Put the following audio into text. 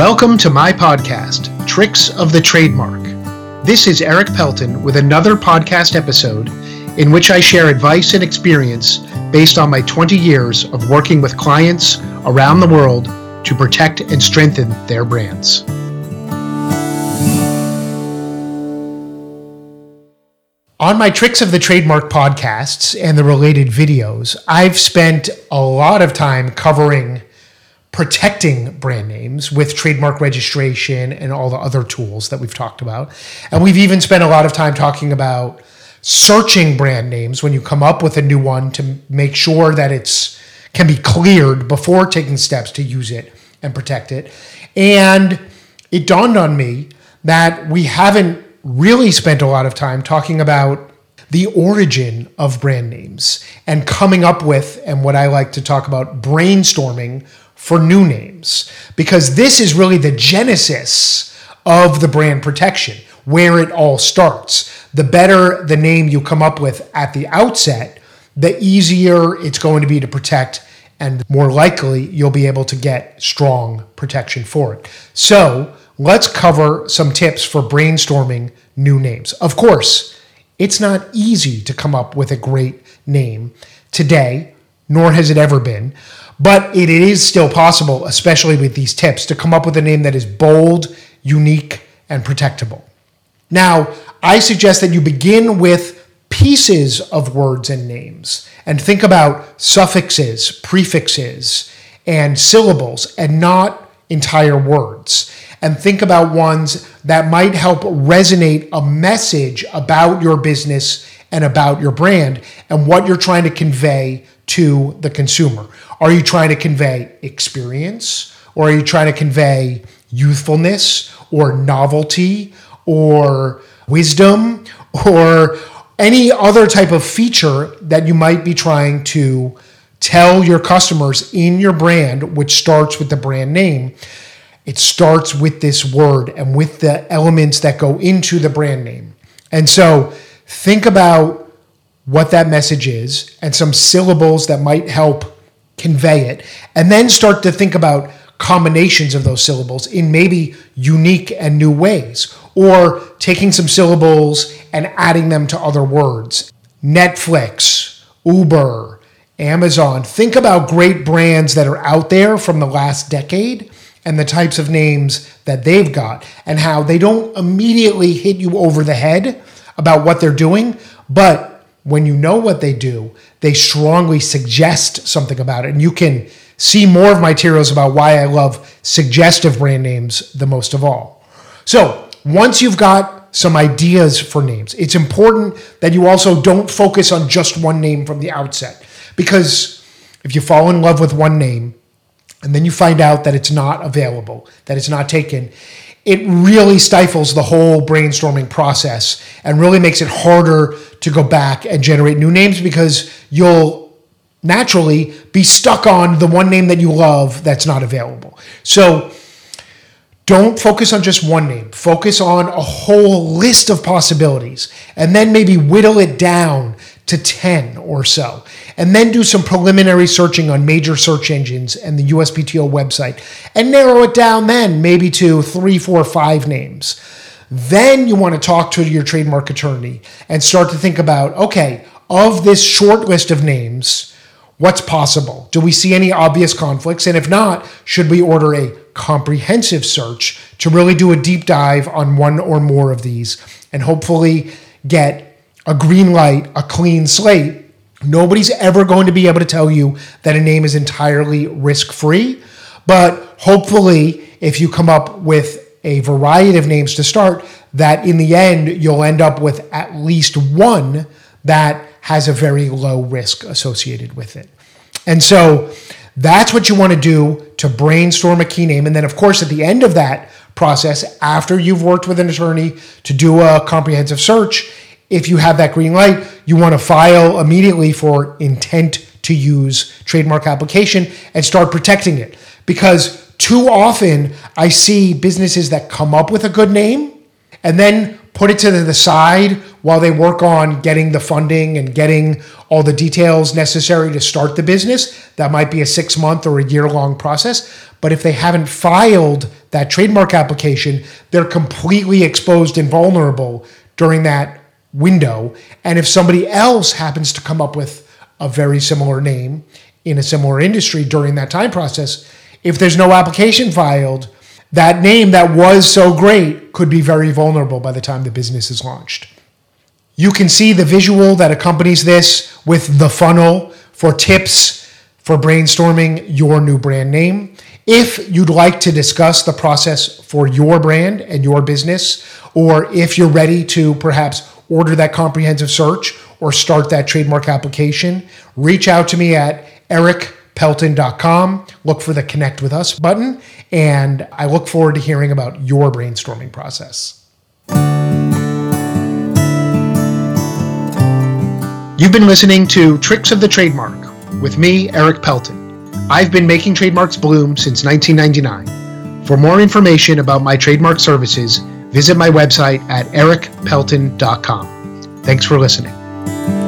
Welcome to my podcast, Tricks of the Trademark. This is Erik Pelton with another podcast episode in which I share advice and experience based on my 20 years of working with clients around the world to protect and strengthen their brands. On my Tricks of the Trademark podcasts and the related videos, I've spent a lot of time covering protecting brand names with trademark registration and all the other tools that we've talked about. And we've even spent a lot of time talking about searching brand names when you come up with a new one to make sure that it's can be cleared before taking steps to use it and protect it. And it dawned on me that we haven't really spent a lot of time talking about the origin of brand names and coming up with and what I like to talk about brainstorming for new names because this is really the genesis of the brand protection, where it all starts. The better the name you come up with at the outset, the easier it's going to be to protect, and more likely you'll be able to get strong protection for it. So, let's cover some tips for brainstorming new names. Of course, it's not easy to come up with a great name today, nor has it ever been. But it is still possible, especially with these tips, to come up with a name that is bold, unique, and protectable. Now, I suggest that you begin with pieces of words and names and think about suffixes, prefixes, and syllables and not entire words. And think about ones that might help resonate a message about your business and about your brand and what you're trying to convey to the consumer. Are you trying to convey experience or are you trying to convey youthfulness or novelty or wisdom or any other type of feature that you might be trying to tell your customers in your brand, which starts with the brand name? It starts with this word and with the elements that go into the brand name. And so think about what that message is and some syllables that might help convey it, and then start to think about combinations of those syllables in maybe unique and new ways, or taking some syllables and adding them to other words. Netflix, Uber, Amazon. Think about great brands that are out there from the last decade and the types of names that they've got and how they don't immediately hit you over the head about what they're doing, but when you know what they do, they strongly suggest something about it. And you can see more of my materials about why I love suggestive brand names the most of all. So, once you've got some ideas for names, it's important that you also don't focus on just one name from the outset. Because if you fall in love with one name and then you find out that it's not available, that it's not taken, it really stifles the whole brainstorming process and really makes it harder to go back and generate new names because you'll naturally be stuck on the one name that you love that's not available. So don't focus on just one name, focus on a whole list of possibilities and then maybe whittle it down to 10 or so. And then do some preliminary searching on major search engines and the USPTO website and narrow it down then maybe to three, four, five names. Then you want to talk to your trademark attorney and start to think about okay, of this short list of names, what's possible? Do we see any obvious conflicts? And if not, should we order a comprehensive search to really do a deep dive on one or more of these and hopefully get a green light, a clean slate, nobody's ever going to be able to tell you that a name is entirely risk free. But hopefully, if you come up with a variety of names to start, that in the end, you'll end up with at least one that has a very low risk associated with it. And so that's what you want to do to brainstorm a key name. And then, of course, at the end of that process, after you've worked with an attorney to do a comprehensive search, if you have that green light, you want to file immediately for intent to use trademark application and start protecting it. Because too often I see businesses that come up with a good name and then put it to the side while they work on getting the funding and getting all the details necessary to start the business. That might be a six month or a year long process. But if they haven't filed that trademark application, they're completely exposed and vulnerable during that window. And if somebody else happens to come up with a very similar name in a similar industry during that time process, if there's no application filed, that name that was so great could be very vulnerable by the time the business is launched. You can see the visual that accompanies this with the funnel for tips for brainstorming your new brand name. If you'd like to discuss the process for your brand and your business, or if you're ready to perhaps order that comprehensive search or start that trademark application, reach out to me at erikpelton.com. Look for the Connect with Us button, and I look forward to hearing about your brainstorming process. You've been listening to Tricks of the Trademark with me, Erik Pelton. I've been making trademarks bloom since 1999. For more information about my trademark services, visit my website at erikpelton.com. Thanks for listening.